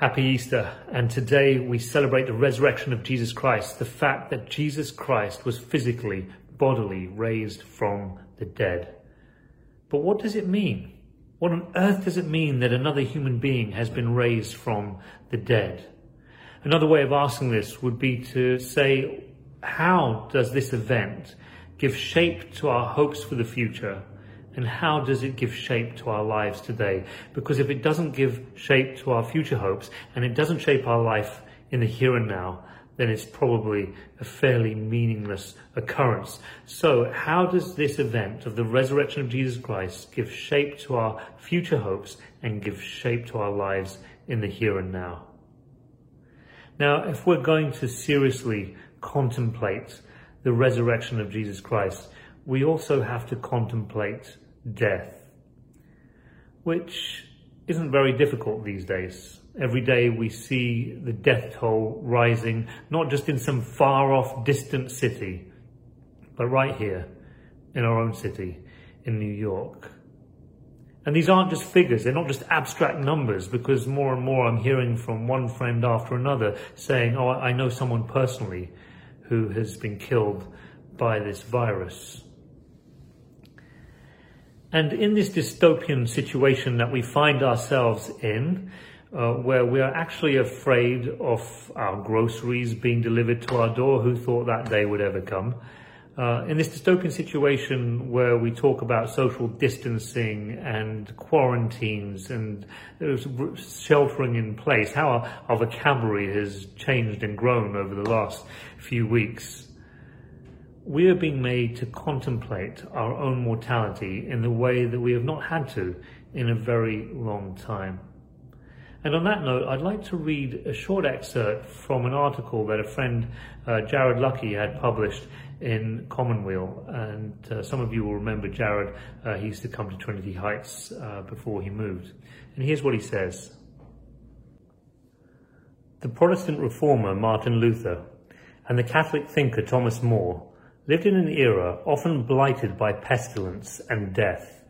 Happy Easter, and today we celebrate the resurrection of Jesus Christ, the fact that Jesus Christ was physically, bodily raised from the dead. But what does it mean? What on earth does it mean that another human being has been raised from the dead? Another way of asking this would be to say, how does this event give shape to our hopes for the future? And how does it give shape to our lives today? Because if it doesn't give shape to our future hopes and it doesn't shape our life in the here and now, then it's probably a fairly meaningless occurrence. So how does this event of the resurrection of Jesus Christ give shape to our future hopes and give shape to our lives in the here and now? Now, if we're going to seriously contemplate the resurrection of Jesus Christ, we also have to contemplate death, which isn't very difficult these days. Every day we see the death toll rising, not just in some far off distant city, but right here in our own city, in New York. And these aren't just figures, they're not just abstract numbers, because more and more I'm hearing from one friend after another saying, oh, I know someone personally who has been killed by this virus. And in this dystopian situation that we find ourselves in, uh, where we are actually afraid of our groceries being delivered to our door, who thought that day would ever come? Uh, in this dystopian situation where we talk about social distancing and quarantines and sheltering in place, how our, our vocabulary has changed and grown over the last few weeks we are being made to contemplate our own mortality in the way that we have not had to in a very long time. And on that note, I'd like to read a short excerpt from an article that a friend, uh, Jared Lucky, had published in Commonweal. And uh, some of you will remember Jared, uh, he used to come to Trinity Heights uh, before he moved. And here's what he says. The Protestant reformer Martin Luther and the Catholic thinker Thomas More lived in an era often blighted by pestilence and death,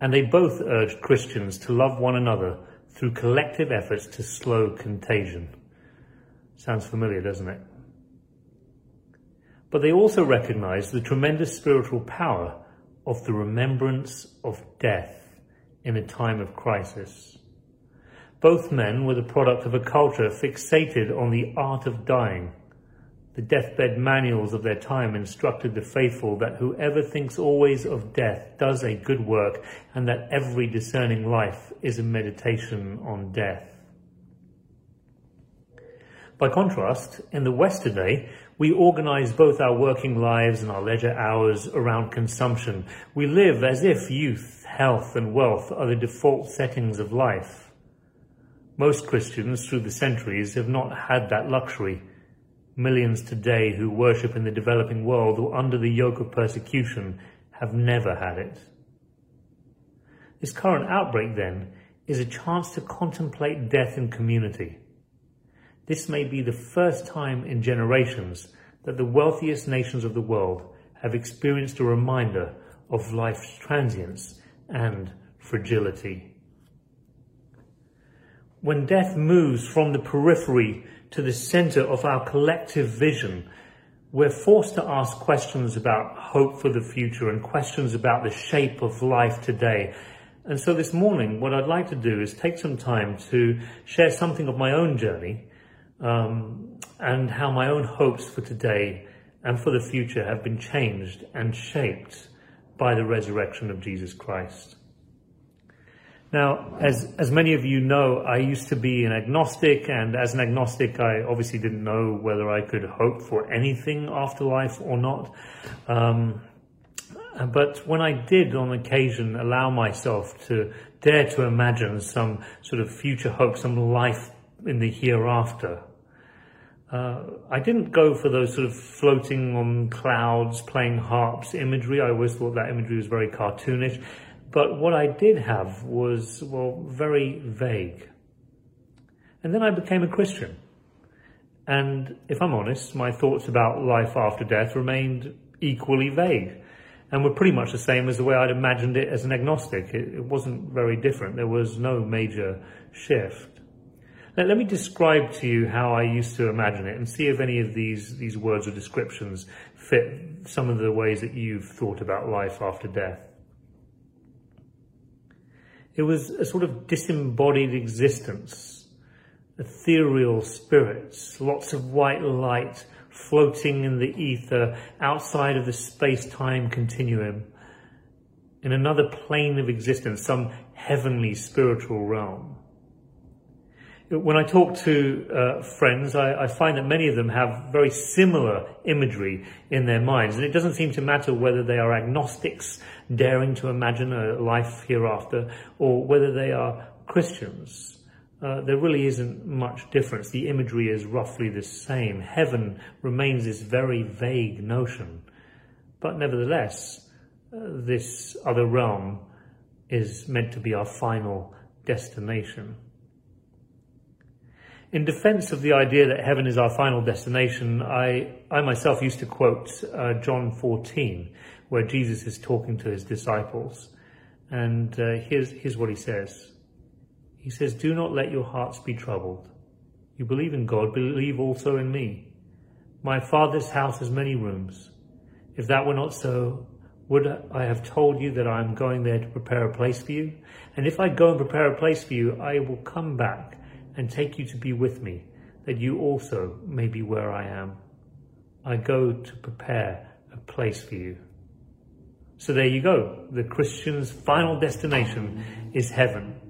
and they both urged Christians to love one another through collective efforts to slow contagion. Sounds familiar, doesn't it? But they also recognized the tremendous spiritual power of the remembrance of death in a time of crisis. Both men were the product of a culture fixated on the art of dying the deathbed manuals of their time instructed the faithful that whoever thinks always of death does a good work, and that every discerning life is a meditation on death. By contrast, in the West today, we organize both our working lives and our leisure hours around consumption. We live as if youth, health, and wealth are the default settings of life. Most Christians through the centuries have not had that luxury. Millions today who worship in the developing world or under the yoke of persecution have never had it. This current outbreak, then, is a chance to contemplate death in community. This may be the first time in generations that the wealthiest nations of the world have experienced a reminder of life's transience and fragility. When death moves from the periphery to the center of our collective vision, we're forced to ask questions about hope for the future and questions about the shape of life today. And so this morning, what I'd like to do is take some time to share something of my own journey um, and how my own hopes for today and for the future have been changed and shaped by the resurrection of Jesus Christ. Now, as, as many of you know, I used to be an agnostic, and as an agnostic, I obviously didn't know whether I could hope for anything after life or not. Um, but when I did on occasion allow myself to dare to imagine some sort of future hope, some life in the hereafter, uh, I didn't go for those sort of floating on clouds, playing harps imagery. I always thought that imagery was very cartoonish. But what I did have was, well, very vague. And then I became a Christian. And if I'm honest, my thoughts about life after death remained equally vague and were pretty much the same as the way I'd imagined it as an agnostic. It, it wasn't very different. There was no major shift. Now, let me describe to you how I used to imagine it and see if any of these, these words or descriptions fit some of the ways that you've thought about life after death. It was a sort of disembodied existence, ethereal spirits, lots of white light floating in the ether outside of the space-time continuum, in another plane of existence, some heavenly spiritual realm when I talk to uh, friends, I, I, find that many of them have very similar imagery in their minds. And it doesn't seem to matter whether they are agnostics, daring to imagine a life hereafter, or whether they are Christians. Uh, there really isn't much difference. The imagery is roughly the same. Heaven remains this very vague notion. But nevertheless, uh, this other realm is meant to be our final destination. In defense of the idea that heaven is our final destination, I, I myself used to quote uh, John 14, where Jesus is talking to his disciples. And uh, here's, here's what he says. He says, Do not let your hearts be troubled. You believe in God, believe also in me. My Father's house has many rooms. If that were not so, would I have told you that I am going there to prepare a place for you? And if I go and prepare a place for you, I will come back and take you to be with me, that you also may be where I am. I go to prepare a place for you. So there you go. The Christian's final destination is heaven.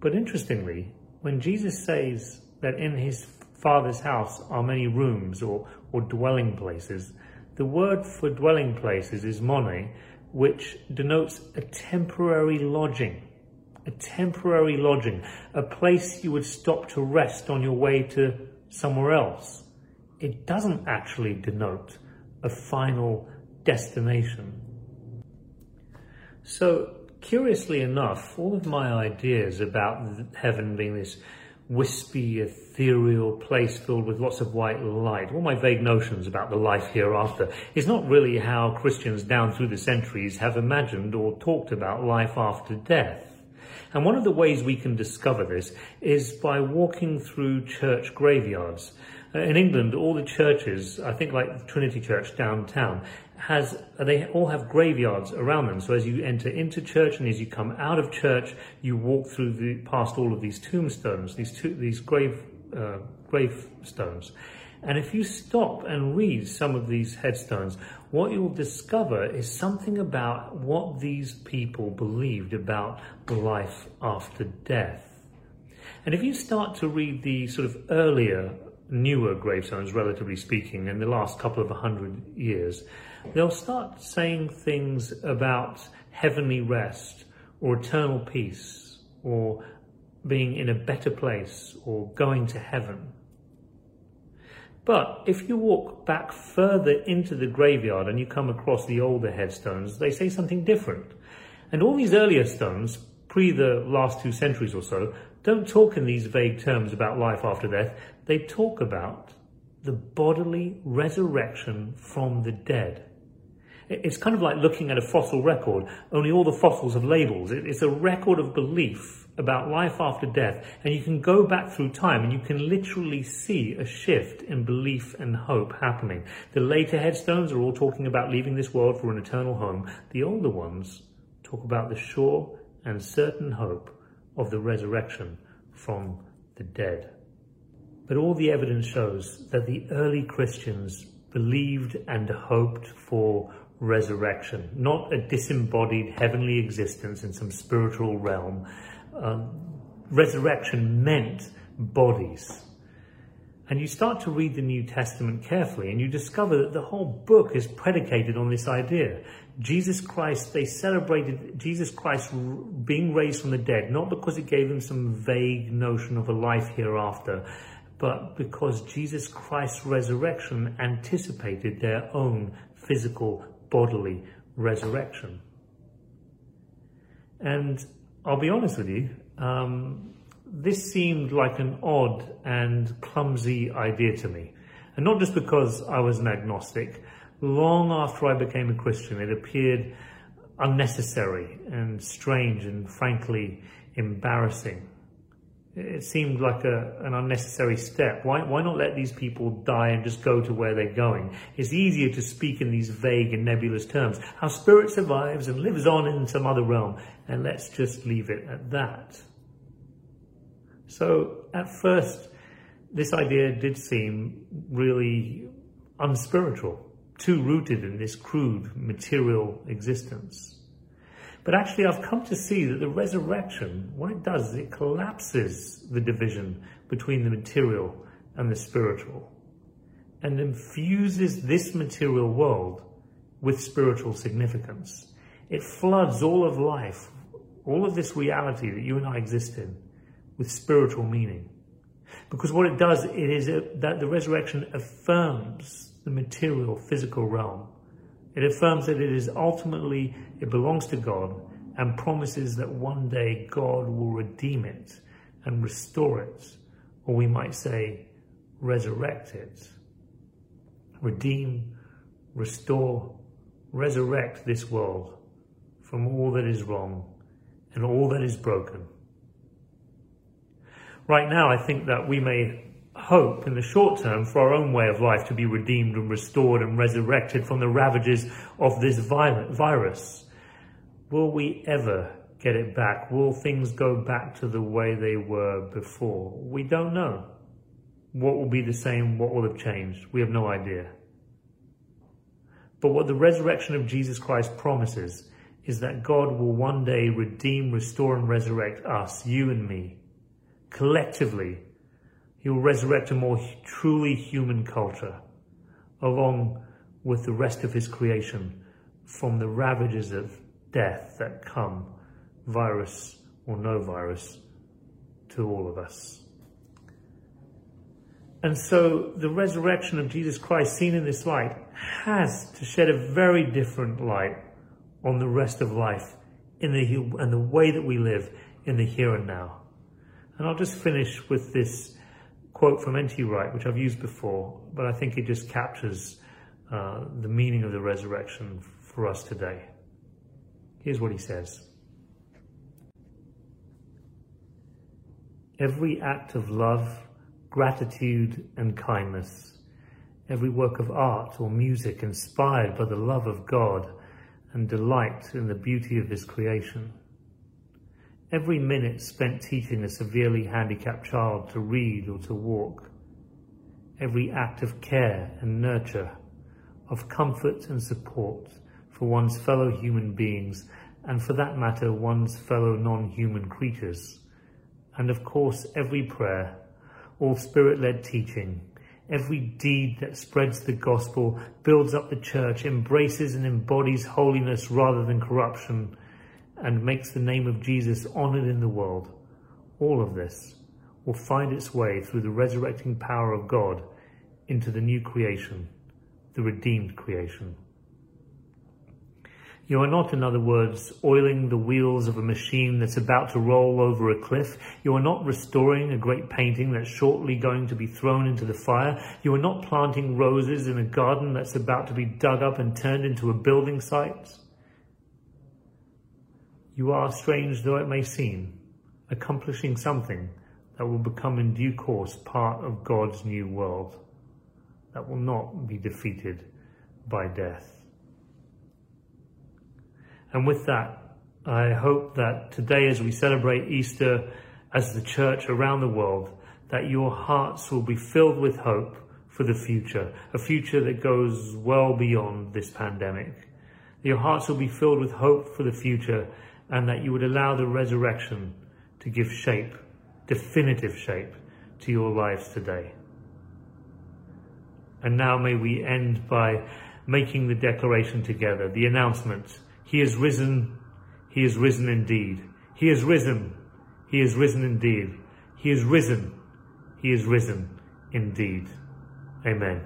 But interestingly, when Jesus says that in his Father's house are many rooms or, or dwelling places, the word for dwelling places is mone, which denotes a temporary lodging a temporary lodging, a place you would stop to rest on your way to somewhere else. It doesn't actually denote a final destination. So, curiously enough, all of my ideas about heaven being this wispy, ethereal place filled with lots of white light, all my vague notions about the life hereafter, is not really how Christians down through the centuries have imagined or talked about life after death. And one of the ways we can discover this is by walking through church graveyards. Uh, in England, all the churches, I think like Trinity Church downtown, has they all have graveyards around them. So as you enter into church and as you come out of church, you walk through the past all of these tombstones, these these grave uh, gravestones. And if you stop and read some of these headstones, what you'll discover is something about what these people believed about life after death. And if you start to read the sort of earlier, newer gravestones, relatively speaking, in the last couple of hundred years, they'll start saying things about heavenly rest or eternal peace or being in a better place or going to heaven. But if you walk back further into the graveyard and you come across the older headstones, they say something different. And all these earlier stones, pre the last two centuries or so, don't talk in these vague terms about life after death. They talk about the bodily resurrection from the dead. It's kind of like looking at a fossil record, only all the fossils have labels. It's a record of belief about life after death, and you can go back through time and you can literally see a shift in belief and hope happening. The later headstones are all talking about leaving this world for an eternal home. The older ones talk about the sure and certain hope of the resurrection from the dead. But all the evidence shows that the early Christians believed and hoped for resurrection, not a disembodied heavenly existence in some spiritual realm, um, resurrection meant bodies. And you start to read the New Testament carefully and you discover that the whole book is predicated on this idea. Jesus Christ, they celebrated Jesus Christ being raised from the dead, not because it gave them some vague notion of a life hereafter, but because Jesus Christ's resurrection anticipated their own physical bodily resurrection. And I'll be honest with you, um, this seemed like an odd and clumsy idea to me. And not just because I was an agnostic. Long after I became a Christian, it appeared unnecessary and strange and frankly embarrassing. It seemed like a, an unnecessary step. Why, why not let these people die and just go to where they're going? It's easier to speak in these vague and nebulous terms. Our spirit survives and lives on in some other realm, and let's just leave it at that. So at first, this idea did seem really unspiritual, too rooted in this crude material existence. But actually, I've come to see that the resurrection, what it does is it collapses the division between the material and the spiritual and infuses this material world with spiritual significance. It floods all of life, all of this reality that you and I exist in, with spiritual meaning. Because what it does, it is a, that the resurrection affirms the material, physical realm. It affirms that it is ultimately, it belongs to God and promises that one day God will redeem it and restore it, or we might say, resurrect it. Redeem, restore, resurrect this world from all that is wrong and all that is broken. Right now, I think that we may hope in the short term for our own way of life to be redeemed and restored and resurrected from the ravages of this virus. Will we ever get it back? Will things go back to the way they were before? We don't know. What will be the same? What will have changed? We have no idea. But what the resurrection of Jesus Christ promises is that God will one day redeem, restore, and resurrect us, you and me, collectively he will resurrect a more truly human culture, along with the rest of his creation, from the ravages of death that come, virus or no virus, to all of us. And so the resurrection of Jesus Christ seen in this light has to shed a very different light on the rest of life in the, and the way that we live in the here and now. And I'll just finish with this quote from N.T. Wright, which I've used before, but I think it just captures uh, the meaning of the resurrection for us today. Here's what he says. Every act of love, gratitude and kindness, every work of art or music inspired by the love of God and delight in the beauty of his creation, Every minute spent teaching a severely handicapped child to read or to walk. Every act of care and nurture, of comfort and support for one's fellow human beings and for that matter one's fellow non-human creatures. And of course every prayer, all spirit-led teaching, every deed that spreads the gospel, builds up the church, embraces and embodies holiness rather than corruption, and makes the name of Jesus honored in the world, all of this will find its way through the resurrecting power of God into the new creation, the redeemed creation. You are not, in other words, oiling the wheels of a machine that's about to roll over a cliff. You are not restoring a great painting that's shortly going to be thrown into the fire. You are not planting roses in a garden that's about to be dug up and turned into a building site. You are, strange though it may seem, accomplishing something that will become in due course part of God's new world that will not be defeated by death. And with that, I hope that today as we celebrate Easter as the church around the world, that your hearts will be filled with hope for the future, a future that goes well beyond this pandemic. Your hearts will be filled with hope for the future and that you would allow the resurrection to give shape, definitive shape, to your lives today. And now may we end by making the declaration together, the announcement. He is risen, he is risen indeed. He is risen, he is risen indeed. He is risen, he is risen indeed. Amen.